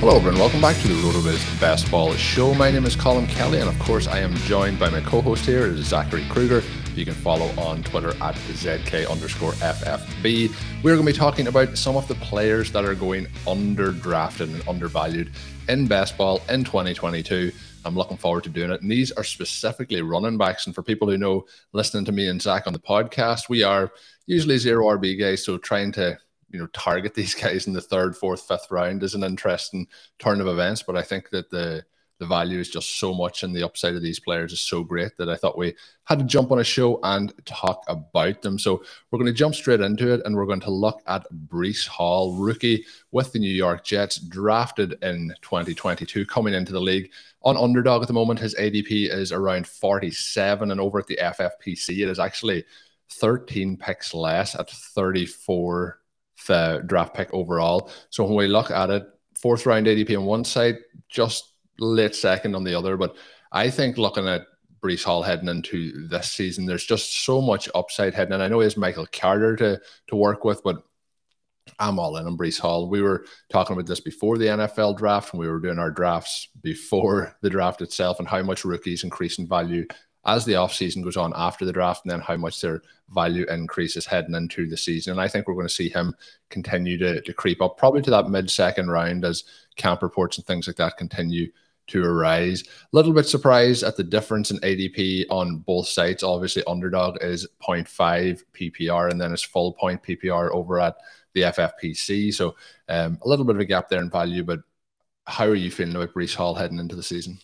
Hello, everyone. Welcome back to the RotoViz Best Ball Show. My name is Colm Kelly, and of course, I am joined by my co-host here, is Zachary Krueger. You can follow on Twitter at ZK underscore FFB. We're going to be talking about some of the players that are going underdrafted and undervalued in best ball in 2022. I'm looking forward to doing it. And these are specifically running backs. And for people who know, listening to me and Zach on the podcast, we are usually zero RB guys. So trying to you know target these guys in the third, fourth, fifth round is an interesting turn of events. But I think that the the value is just so much and the upside of these players is so great that I thought we had to jump on a show and talk about them. So we're going to jump straight into it and we're going to look at Breece Hall, rookie with the New York Jets, drafted in 2022, coming into the league on underdog at the moment. His ADP is around 47 and over at the FFPC, it is actually 13 picks less at 34 the draft pick overall. So when we look at it, fourth round ADP on one side, just late second on the other. But I think looking at Breece Hall heading into this season, there's just so much upside heading. And I know he has Michael Carter to to work with, but I'm all in on Breece Hall. We were talking about this before the NFL draft, and we were doing our drafts before the draft itself, and how much rookies increase in value as the offseason goes on after the draft and then how much their value increases heading into the season. And I think we're going to see him continue to, to creep up probably to that mid second round as camp reports and things like that continue to arise. A little bit surprised at the difference in ADP on both sites. Obviously, underdog is 0.5 PPR and then it's full point PPR over at the FFPC. So um, a little bit of a gap there in value, but how are you feeling about Breece Hall heading into the season?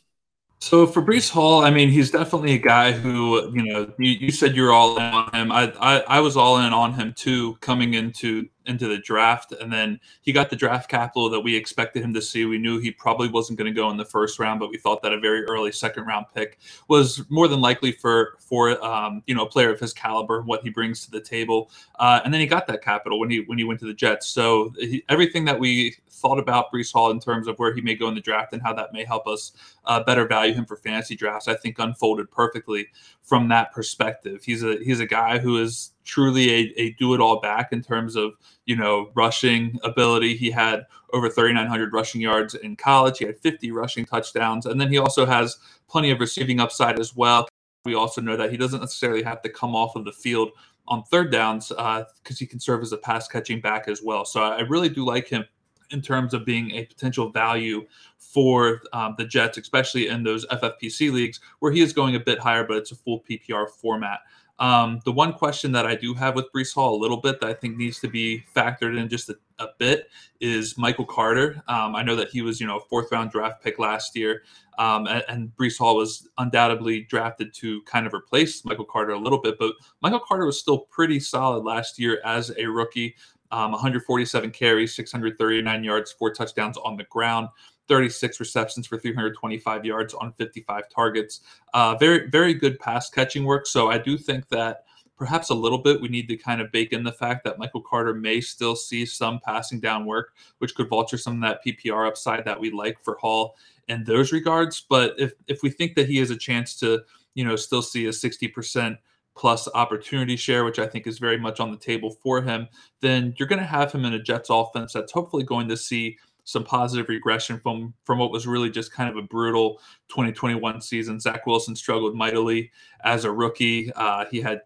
So for Breece Hall, I mean, he's definitely a guy who, you know, you, you said you're all in on him. I, I, I was all in on him too coming into into the draft, and then he got the draft capital that we expected him to see. We knew he probably wasn't going to go in the first round, but we thought that a very early second round pick was more than likely for for um, you know a player of his caliber, what he brings to the table. Uh, and then he got that capital when he when he went to the Jets. So he, everything that we thought about Breece Hall in terms of where he may go in the draft and how that may help us uh, better value him for fantasy drafts, I think unfolded perfectly from that perspective. He's a he's a guy who is truly a, a do it all back in terms of you know rushing ability. He had over 3,900 rushing yards in college. He had 50 rushing touchdowns, and then he also has plenty of receiving upside as well. We also know that he doesn't necessarily have to come off of the field on third downs because uh, he can serve as a pass catching back as well. So I really do like him in terms of being a potential value for um, the Jets, especially in those FFPC leagues where he is going a bit higher, but it's a full PPR format. Um, the one question that I do have with Breece Hall a little bit that I think needs to be factored in just a, a bit is Michael Carter. Um, I know that he was, you know, a fourth round draft pick last year, um, and, and Breece Hall was undoubtedly drafted to kind of replace Michael Carter a little bit, but Michael Carter was still pretty solid last year as a rookie um, 147 carries, 639 yards, four touchdowns on the ground. 36 receptions for 325 yards on 55 targets. Uh, very, very good pass catching work. So I do think that perhaps a little bit we need to kind of bake in the fact that Michael Carter may still see some passing down work, which could vulture some of that PPR upside that we like for Hall in those regards. But if if we think that he has a chance to, you know, still see a 60% plus opportunity share, which I think is very much on the table for him, then you're going to have him in a Jets offense that's hopefully going to see some positive regression from from what was really just kind of a brutal 2021 season. Zach Wilson struggled mightily as a rookie. Uh, he had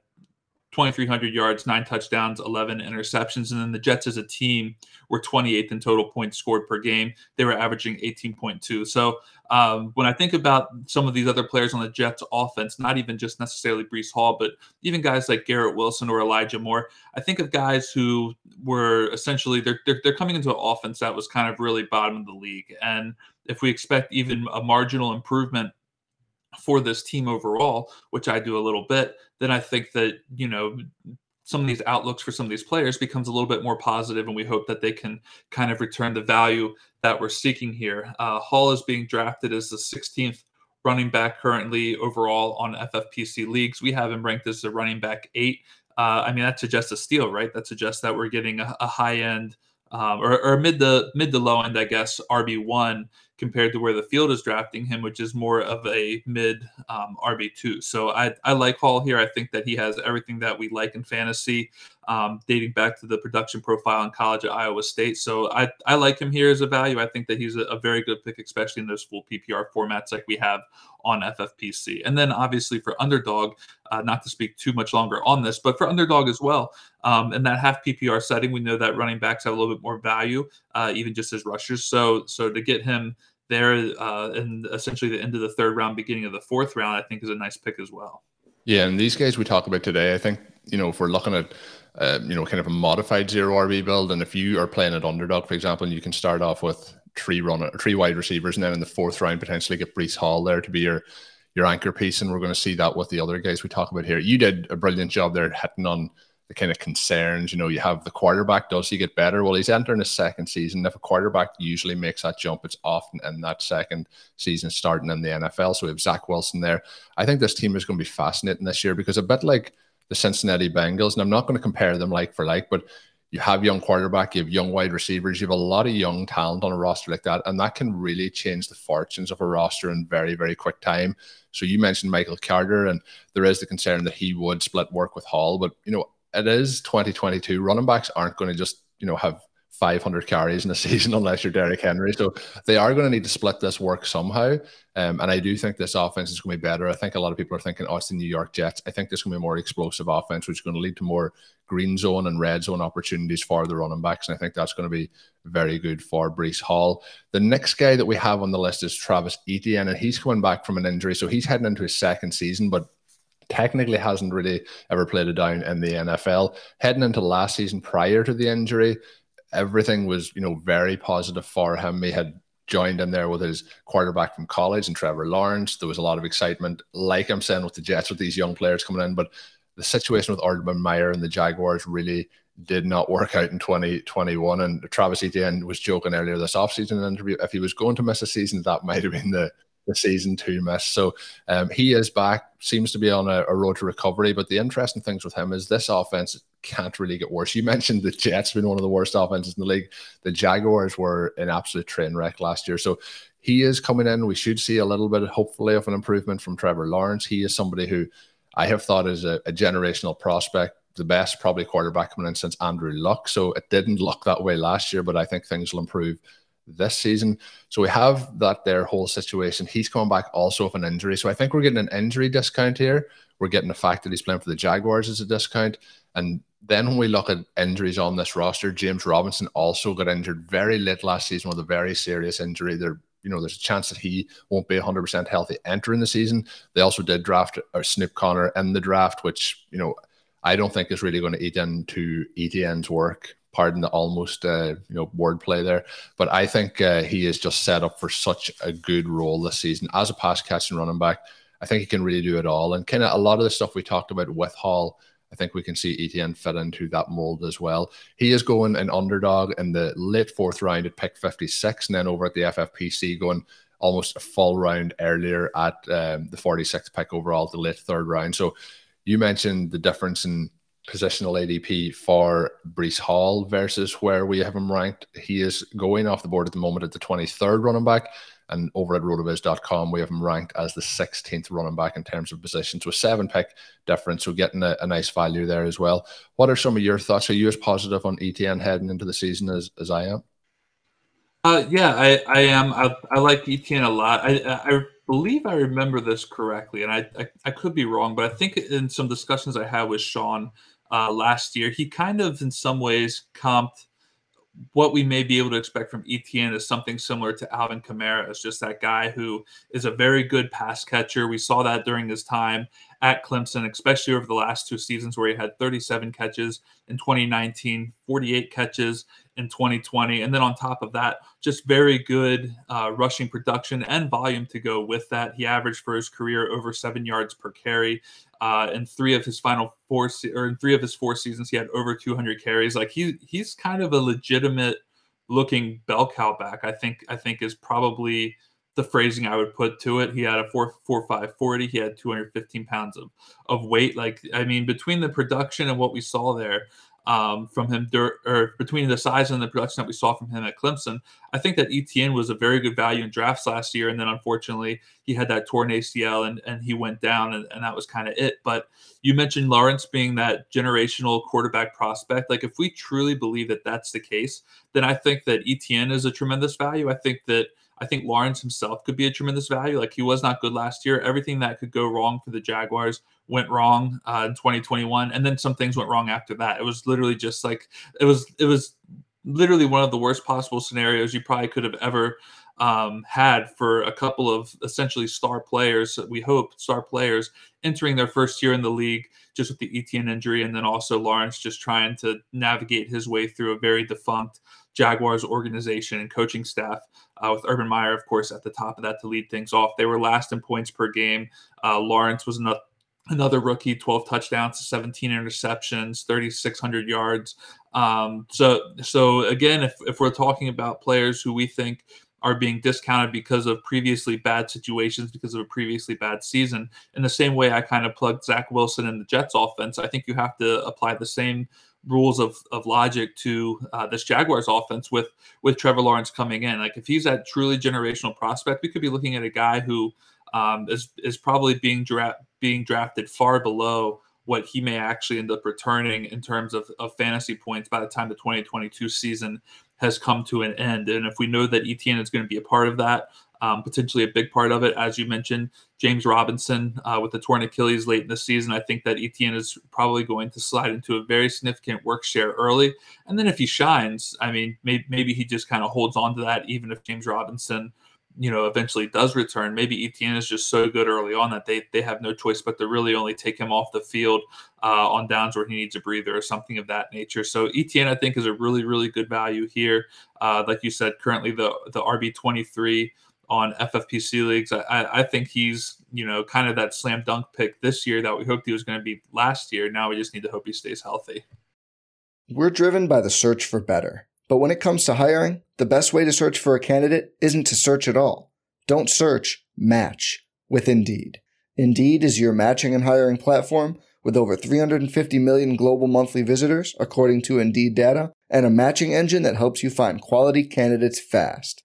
2,300 yards, nine touchdowns, 11 interceptions. And then the Jets as a team were 28th in total points scored per game. They were averaging 18.2. So um, when I think about some of these other players on the Jets offense, not even just necessarily Breece Hall, but even guys like Garrett Wilson or Elijah Moore, I think of guys who were essentially they're, they're, they're coming into an offense that was kind of really bottom of the league. And if we expect even a marginal improvement for this team overall, which I do a little bit, then I think that, you know, some of these outlooks for some of these players becomes a little bit more positive, and we hope that they can kind of return the value that we're seeking here. Uh, Hall is being drafted as the 16th running back currently overall on FFPC leagues. We have him ranked as a running back eight. Uh, I mean, that suggests a steal, right? That suggests that we're getting a, a high end um, or, or mid the mid to low end, I guess, RB one compared to where the field is drafting him, which is more of a mid um, RB2. So I, I like Hall here. I think that he has everything that we like in fantasy, um, dating back to the production profile in college at Iowa State. So I, I like him here as a value. I think that he's a, a very good pick, especially in those full PPR formats like we have on FFPC. And then obviously for underdog, uh, not to speak too much longer on this, but for underdog as well, um, in that half PPR setting, we know that running backs have a little bit more value, uh, even just as rushers. So so to get him there uh, in essentially the end of the third round, beginning of the fourth round, I think is a nice pick as well. Yeah, and these guys we talk about today, I think you know if we're looking at uh, you know kind of a modified zero RB build, and if you are playing at underdog, for example, and you can start off with three run three wide receivers, and then in the fourth round potentially get Breece Hall there to be your your anchor piece, and we're going to see that with the other guys we talk about here. You did a brilliant job there hitting on the kind of concerns. You know, you have the quarterback, does he get better? Well, he's entering his second season. If a quarterback usually makes that jump, it's often in that second season starting in the NFL. So we have Zach Wilson there. I think this team is going to be fascinating this year because a bit like the Cincinnati Bengals, and I'm not going to compare them like for like, but you have young quarterback, you have young wide receivers, you have a lot of young talent on a roster like that, and that can really change the fortunes of a roster in very, very quick time. So you mentioned Michael Carter, and there is the concern that he would split work with Hall, but you know it is 2022. Running backs aren't going to just, you know, have 500 carries in a season unless you're Derrick Henry. So they are going to need to split this work somehow. Um, and I do think this offense is going to be better. I think a lot of people are thinking, oh, it's the New York Jets. I think this is going to be a more explosive offense, which is going to lead to more green zone and red zone opportunities for the running backs. And I think that's going to be very good for Breece Hall. The next guy that we have on the list is Travis Etienne, and he's coming back from an injury. So he's heading into his second season, but technically hasn't really ever played it down in the NFL. Heading into last season prior to the injury, everything was, you know, very positive for him. He had joined in there with his quarterback from college and Trevor Lawrence. There was a lot of excitement, like I'm saying with the Jets, with these young players coming in. But the situation with Urban Meyer and the Jaguars really did not work out in 2021. And Travis Etienne was joking earlier this offseason in an interview if he was going to miss a season, that might have been the the season two miss. So um, he is back, seems to be on a, a, road to recovery. But the interesting things with him is this offense can't really get worse. You mentioned the Jets been one of the worst offenses in the league. The Jaguars were an absolute train wreck last year. So he is coming in. We should see a little bit, hopefully, of an improvement from Trevor Lawrence. He is somebody who I have thought is a, a generational prospect the best probably quarterback coming in since Andrew Luck. So it didn't look that way last year, but I think things will improve this season. So we have that their whole situation. He's coming back also with an injury. So I think we're getting an injury discount here. We're getting the fact that he's playing for the Jaguars as a discount. And then when we look at injuries on this roster, James Robinson also got injured very late last season with a very serious injury. There, you know, there's a chance that he won't be 100% healthy entering the season. They also did draft or Snoop Conner in the draft, which, you know, I don't think is really going to eat into Etienne's work pardon the almost uh, you know wordplay there, but I think uh, he is just set up for such a good role this season as a pass catching running back. I think he can really do it all, and kind of a lot of the stuff we talked about with Hall. I think we can see Etienne fit into that mold as well. He is going an underdog in the late fourth round at pick 56, and then over at the FFPC going almost a full round earlier at um, the 46th pick overall, the late third round. So you mentioned the difference in positional ADP for Breece Hall versus where we have him ranked. He is going off the board at the moment at the 23rd running back. And over at rotoviz.com, we have him ranked as the 16th running back in terms of position. So a seven pick difference. So getting a, a, nice value there as well. What are some of your thoughts? Are you as positive on Etienne heading into the season as, as I am? Uh, yeah, I, I am. I, I like Etienne a lot. I, I believe I remember this correctly, and I, I, I could be wrong, but I think in some discussions I had with Sean uh, last year, he kind of, in some ways, comped what we may be able to expect from Etienne is something similar to Alvin Kamara. It's just that guy who is a very good pass catcher. We saw that during his time at Clemson, especially over the last two seasons where he had 37 catches in 2019, 48 catches in 2020. And then on top of that, just very good uh, rushing production and volume to go with that. He averaged for his career over seven yards per carry. Uh, in three of his final four se- or in three of his four seasons, he had over 200 carries. Like he he's kind of a legitimate looking bell cow back. I think I think is probably the phrasing I would put to it. He had a four four five forty. He had 215 pounds of of weight. Like I mean, between the production and what we saw there, um, from him, dur- or between the size and the production that we saw from him at Clemson, I think that Etienne was a very good value in drafts last year. And then unfortunately, he had that torn ACL and, and he went down, and, and that was kind of it. But you mentioned Lawrence being that generational quarterback prospect. Like, if we truly believe that that's the case, then I think that Etienne is a tremendous value. I think that I think Lawrence himself could be a tremendous value. Like he was not good last year. Everything that could go wrong for the Jaguars went wrong uh, in 2021, and then some things went wrong after that. It was literally just like it was. It was literally one of the worst possible scenarios you probably could have ever um, had for a couple of essentially star players. We hope star players entering their first year in the league, just with the Etienne injury, and then also Lawrence just trying to navigate his way through a very defunct Jaguars organization and coaching staff. Uh, with Urban Meyer, of course, at the top of that to lead things off. They were last in points per game. Uh, Lawrence was not another rookie 12 touchdowns 17 interceptions 3600 yards um, so so again if, if we're talking about players who we think are being discounted because of previously bad situations because of a previously bad season in the same way i kind of plugged zach wilson in the jets offense i think you have to apply the same rules of, of logic to uh, this jaguars offense with with trevor lawrence coming in like if he's that truly generational prospect we could be looking at a guy who um, is is probably being dra- being drafted far below what he may actually end up returning in terms of, of fantasy points by the time the 2022 season has come to an end. And if we know that Etienne is going to be a part of that, um, potentially a big part of it, as you mentioned, James Robinson uh, with the torn Achilles late in the season, I think that Etienne is probably going to slide into a very significant work share early. And then if he shines, I mean, maybe, maybe he just kind of holds on to that, even if James Robinson you know eventually does return. Maybe Etienne is just so good early on that they they have no choice but to really only take him off the field uh, on downs where he needs a breather or something of that nature. So Etienne I think is a really really good value here. Uh, like you said currently the the RB 23 on FFPC leagues I, I think he's you know kind of that slam dunk pick this year that we hoped he was going to be last year now we just need to hope he stays healthy we're driven by the search for better but when it comes to hiring, the best way to search for a candidate isn't to search at all. Don't search, match with Indeed. Indeed is your matching and hiring platform with over 350 million global monthly visitors, according to Indeed data, and a matching engine that helps you find quality candidates fast.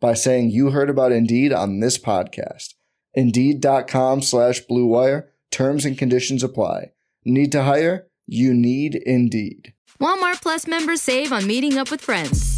by saying you heard about Indeed on this podcast. Indeed.com slash BlueWire. Terms and conditions apply. Need to hire? You need Indeed. Walmart Plus members save on meeting up with friends.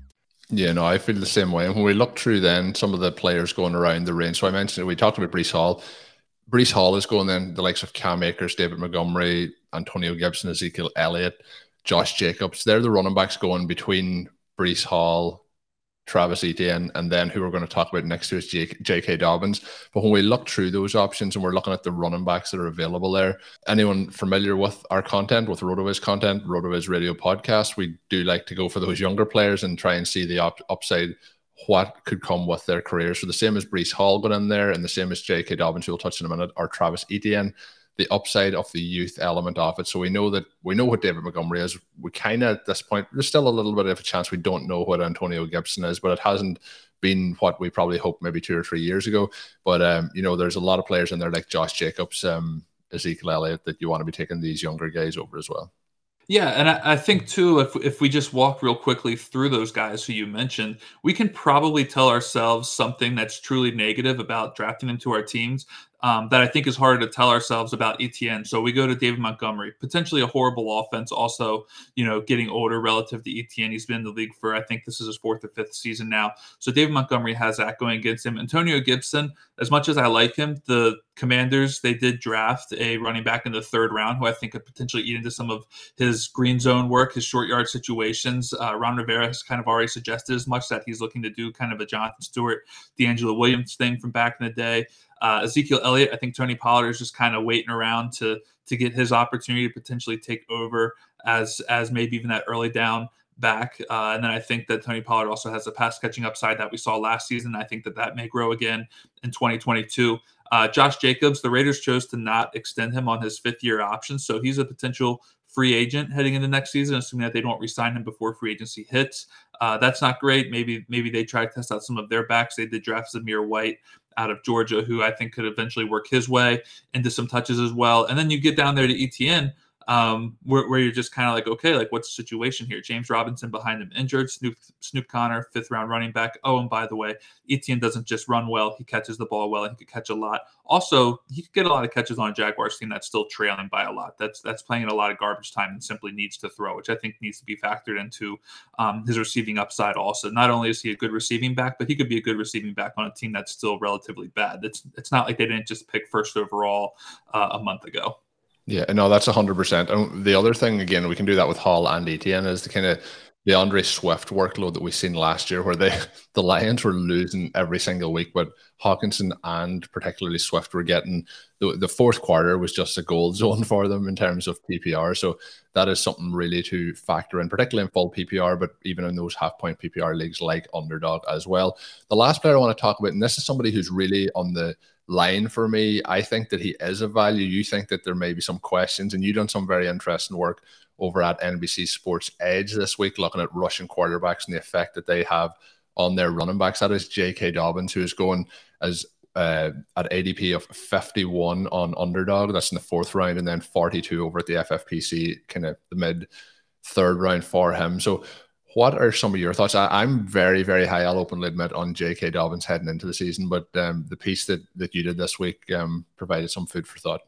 Yeah, no, I feel the same way. And when we look through then some of the players going around the range, so I mentioned we talked about Breece Hall. Breece Hall is going then the likes of Cam Akers, David Montgomery, Antonio Gibson, Ezekiel Elliott, Josh Jacobs. They're the running backs going between Breece Hall, Travis Etienne, and then who we're going to talk about next to is J.K. Dobbins. But when we look through those options and we're looking at the running backs that are available there, anyone familiar with our content, with RotoViz content, RotoViz Radio podcast, we do like to go for those younger players and try and see the up- upside what could come with their careers. So the same as Breece Hall got in there, and the same as J.K. Dobbins, who we'll touch in a minute, or Travis Etienne the upside of the youth element of it. So we know that we know what David Montgomery is. We kind of at this point, there's still a little bit of a chance we don't know what Antonio Gibson is, but it hasn't been what we probably hoped maybe two or three years ago. But um, you know, there's a lot of players in there like Josh Jacobs, um, Ezekiel Elliott that you want to be taking these younger guys over as well. Yeah, and I, I, think too, if if we just walk real quickly through those guys who you mentioned, we can probably tell ourselves something that's truly negative about drafting them to our teams um, that I think is harder to tell ourselves about Etienne. So we go to David Montgomery, potentially a horrible offense. Also, you know, getting older relative to Etienne. He's been in the league for I think this is his fourth or fifth season now. So David Montgomery has that going against him. Antonio Gibson, as much as I like him, the Commanders they did draft a running back in the third round who I think could potentially eat into some of his green zone work, his short yard situations. Uh, Ron Rivera has kind of already suggested as much that he's looking to do kind of a Jonathan Stewart, DeAngelo Williams thing from back in the day. Uh, Ezekiel Elliott, I think Tony Pollard is just kind of waiting around to to get his opportunity to potentially take over as as maybe even that early down back. Uh, and then I think that Tony Pollard also has a pass catching upside that we saw last season. I think that that may grow again in 2022. Uh, Josh Jacobs, the Raiders chose to not extend him on his fifth year option, so he's a potential free agent heading into next season, assuming that they don't resign him before free agency hits. Uh, that's not great. Maybe maybe they try to test out some of their backs. They did draft Zamir White out of Georgia, who I think could eventually work his way into some touches as well. And then you get down there to Etienne, um, where, where, you're just kind of like, okay, like what's the situation here? James Robinson behind him injured, Snoop Snoop Conner, fifth round running back. Oh, and by the way, Etienne doesn't just run well; he catches the ball well, and he could catch a lot. Also, he could get a lot of catches on a Jaguars team that's still trailing by a lot. That's that's playing in a lot of garbage time and simply needs to throw, which I think needs to be factored into um, his receiving upside. Also, not only is he a good receiving back, but he could be a good receiving back on a team that's still relatively bad. It's it's not like they didn't just pick first overall uh, a month ago. Yeah, no, that's hundred percent. And the other thing, again, we can do that with Hall and Etienne is the kind of the Andre Swift workload that we've seen last year, where they the Lions were losing every single week, but Hockenson and particularly Swift were getting the, the fourth quarter was just a gold zone for them in terms of PPR. So that is something really to factor in, particularly in full PPR, but even in those half point PPR leagues like Underdog as well. The last player I want to talk about, and this is somebody who's really on the line for me. I think that he is a value. You think that there may be some questions, and you've done some very interesting work over at NBC Sports Edge this week, looking at rushing quarterbacks and the effect that they have on their running backs. That is J.K. Dobbins, who is going as uh, at ADP of 51 on underdog. That's in the fourth round, and then 42 over at the FFPC, kind of the mid third round for him. So what are some of your thoughts? I, am very, very high. I'll openly admit on J.K. Dobbins heading into the season, but um, the piece that that you did this week um, provided some food for thought.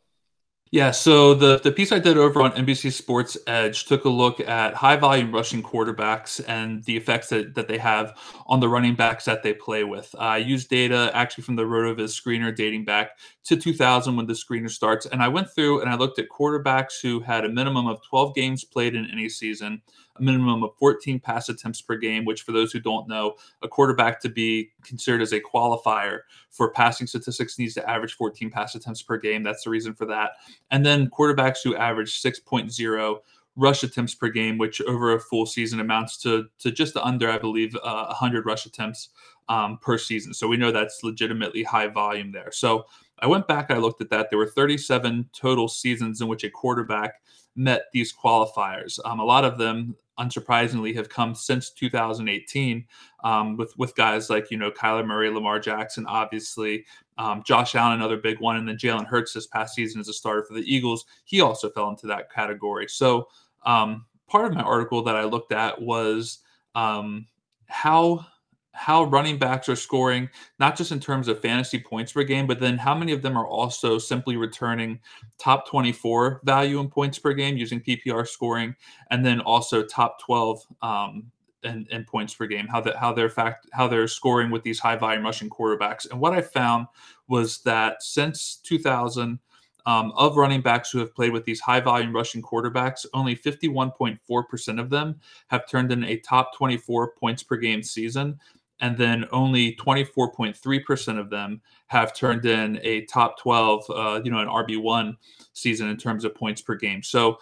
Yeah, so the, the piece I did over on NBC Sports Edge took a look at high volume rushing quarterbacks and the effects that, that they have on the running backs that they play with. I used data actually from the RotoViz screener dating back to 2000 when the screener starts. And I went through and I looked at quarterbacks who had a minimum of 12 games played in any season a minimum of 14 pass attempts per game, which, for those who don't know, a quarterback to be considered as a qualifier for passing statistics needs to average 14 pass attempts per game. That's the reason for that. And then quarterbacks who average 6.0 rush attempts per game, which over a full season amounts to to just under, I believe, uh, 100 rush attempts um, per season. So we know that's legitimately high volume there. So I went back, I looked at that. There were 37 total seasons in which a quarterback met these qualifiers. Um, a lot of them unsurprisingly, have come since 2018 um, with with guys like you know Kyler Murray, Lamar Jackson, obviously um, Josh Allen, another big one, and then Jalen Hurts this past season as a starter for the Eagles. He also fell into that category. So um, part of my article that I looked at was um, how how running backs are scoring, not just in terms of fantasy points per game, but then how many of them are also simply returning top 24 value in points per game using PPR scoring, and then also top 12 um, in points per game. How that how they're fact how they're scoring with these high volume rushing quarterbacks. And what I found was that since 2000. Um, of running backs who have played with these high volume rushing quarterbacks, only 51.4% of them have turned in a top 24 points per game season and then only 24.3% of them have turned in a top 12, uh, you know, an RB1 season in terms of points per game. So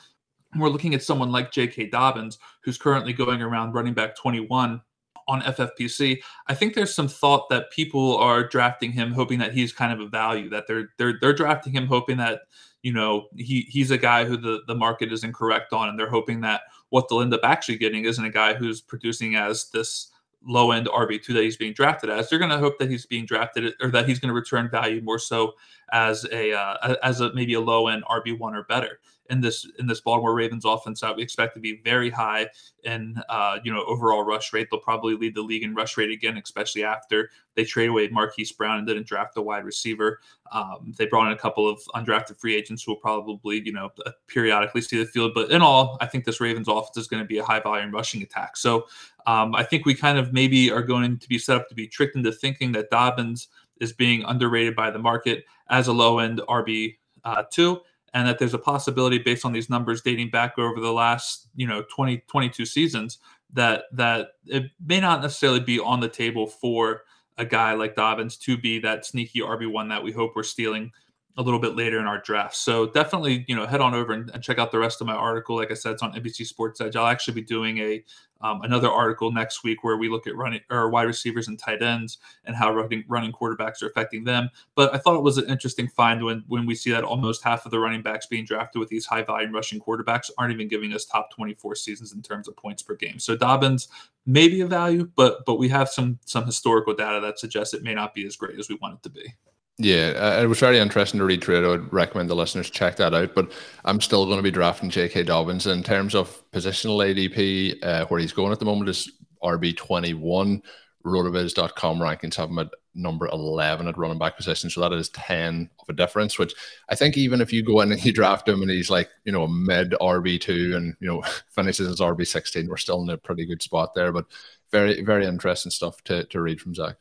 we're looking at someone like J.K. Dobbins, who's currently going around running back 21 on FFPC. I think there's some thought that people are drafting him hoping that he's kind of a value, that they're they're they're drafting him hoping that you know he he's a guy who the the market is incorrect on, and they're hoping that what they'll end up actually getting isn't a guy who's producing as this low end RB2 that he's being drafted as. They're going to hope that he's being drafted or that he's going to return value more so as a uh, as a maybe a low end RB1 or better in this in this Baltimore Ravens offense that we expect to be very high in uh, you know overall rush rate. They'll probably lead the league in rush rate again, especially after they trade away Marquise Brown and didn't draft a wide receiver. Um, they brought in a couple of undrafted free agents who will probably you know uh, periodically see the field. But in all, I think this Ravens offense is going to be a high volume rushing attack. So um, I think we kind of maybe are going to be set up to be tricked into thinking that Dobbins is being underrated by the market as a low end RB uh, two and that there's a possibility based on these numbers dating back over the last you know 20 22 seasons that that it may not necessarily be on the table for a guy like Dobbins to be that sneaky RB1 that we hope we're stealing a little bit later in our draft. So definitely, you know, head on over and, and, check out the rest of my article. Like I said, it's on NBC Sports Edge. I'll actually be doing a um, another article next week where we look at running or wide receivers and tight ends and how running running quarterbacks are affecting them. But I thought it was an interesting find when when we see that almost half of the running backs being drafted with these high volume rushing quarterbacks aren't even giving us top 24 seasons in terms of points per game. So Dobbins may be a value, but but we have some some historical data that suggests it may not be as great as we want it to be. Yeah, uh, it was very interesting to read through it. I would recommend the listeners check that out. But I'm still going to be drafting J.K. Dobbins in terms of positional ADP. Uh, where he's going at the moment is RB twenty one. Rotoviz.com rankings have him at number 11 at running back position. So that is 10 of a difference, which I think even if you go in and you draft him and he's like, you know, a mid RB2 and, you know, finishes as RB16, we're still in a pretty good spot there. But very, very interesting stuff to, to read from Zach.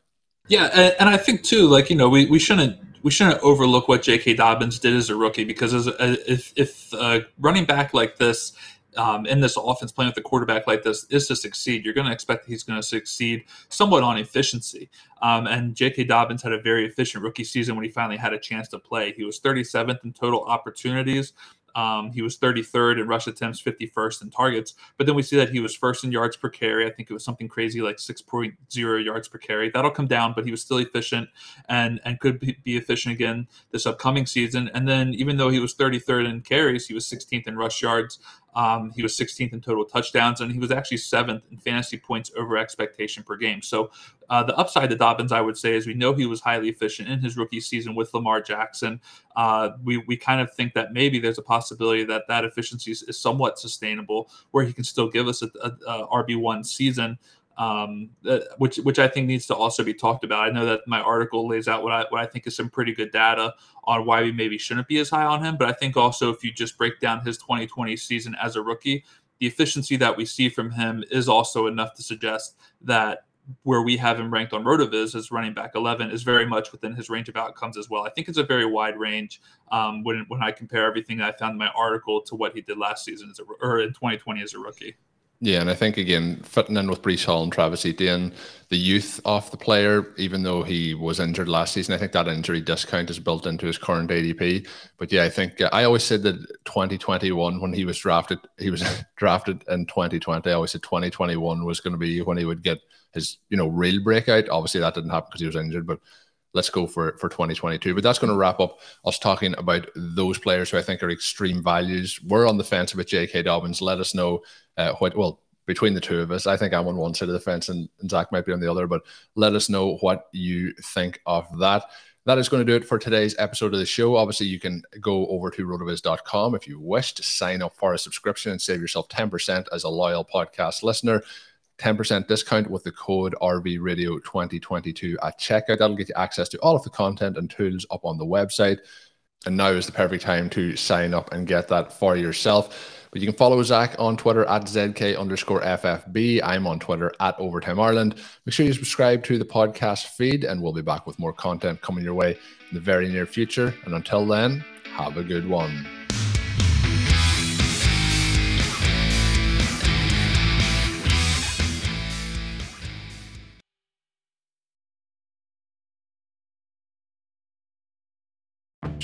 Yeah, and, and I think too, like you know, we, we shouldn't we shouldn't overlook what J.K. Dobbins did as a rookie because as a, if if a running back like this um, in this offense playing with a quarterback like this is to succeed, you're going to expect he's going to succeed somewhat on efficiency. Um, and J.K. Dobbins had a very efficient rookie season when he finally had a chance to play. He was 37th in total opportunities. Um, he was 33rd in rush attempts, 51st in targets. But then we see that he was first in yards per carry. I think it was something crazy like 6.0 yards per carry. That'll come down, but he was still efficient and and could be efficient again this upcoming season. And then even though he was 33rd in carries, he was 16th in rush yards. Um, he was 16th in total touchdowns, and he was actually seventh in fantasy points over expectation per game. So, uh, the upside to Dobbins, I would say, is we know he was highly efficient in his rookie season with Lamar Jackson. Uh, we we kind of think that maybe there's a possibility that that efficiency is, is somewhat sustainable, where he can still give us a, a, a RB one season um, uh, which which I think needs to also be talked about. I know that my article lays out what I what I think is some pretty good data on why we maybe shouldn't be as high on him. But I think also if you just break down his 2020 season as a rookie, the efficiency that we see from him is also enough to suggest that where we have him ranked on Rotoviz as running back 11 is very much within his range of outcomes as well. I think it's a very wide range um, when when I compare everything I found in my article to what he did last season as a, or in 2020 as a rookie. Yeah, and I think again, fitting in with Breece Hall and Travis Etienne, the youth of the player, even though he was injured last season, I think that injury discount is built into his current ADP. But yeah, I think uh, I always said that 2021, when he was drafted, he was drafted in 2020. I always said 2021 was going to be when he would get his, you know, real breakout. Obviously, that didn't happen because he was injured, but let's go for for 2022. But that's going to wrap up us talking about those players who I think are extreme values. We're on the fence with J.K. Dobbins. Let us know uh, what well between the two of us. I think I'm on one side of the fence and, and Zach might be on the other. But let us know what you think of that. That is going to do it for today's episode of the show. Obviously, you can go over to rotoviz.com if you wish to sign up for a subscription and save yourself 10% as a loyal podcast listener. 10% discount with the code RV Radio 2022 at checkout. That'll get you access to all of the content and tools up on the website. And now is the perfect time to sign up and get that for yourself. But you can follow Zach on Twitter at ZK underscore FFB. I'm on Twitter at Overtime Ireland. Make sure you subscribe to the podcast feed, and we'll be back with more content coming your way in the very near future. And until then, have a good one.